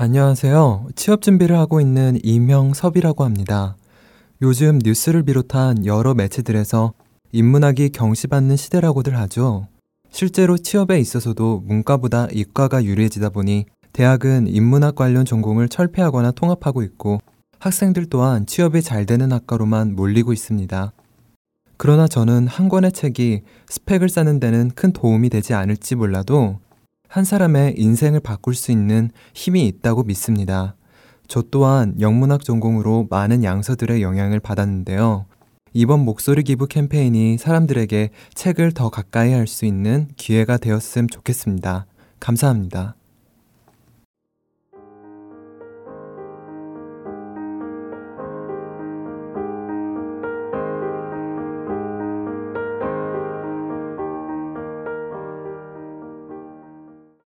안녕하세요. 취업 준비를 하고 있는 이명섭이라고 합니다. 요즘 뉴스를 비롯한 여러 매체들에서 인문학이 경시받는 시대라고들 하죠. 실제로 취업에 있어서도 문과보다 이과가 유리해지다 보니 대학은 인문학 관련 전공을 철폐하거나 통합하고 있고 학생들 또한 취업이 잘 되는 학과로만 몰리고 있습니다. 그러나 저는 한 권의 책이 스펙을 쌓는 데는 큰 도움이 되지 않을지 몰라도 한 사람의 인생을 바꿀 수 있는 힘이 있다고 믿습니다. 저 또한 영문학 전공으로 많은 양서들의 영향을 받았는데요. 이번 목소리 기부 캠페인이 사람들에게 책을 더 가까이 할 수 있는 기회가 되었으면 좋겠습니다. 감사합니다.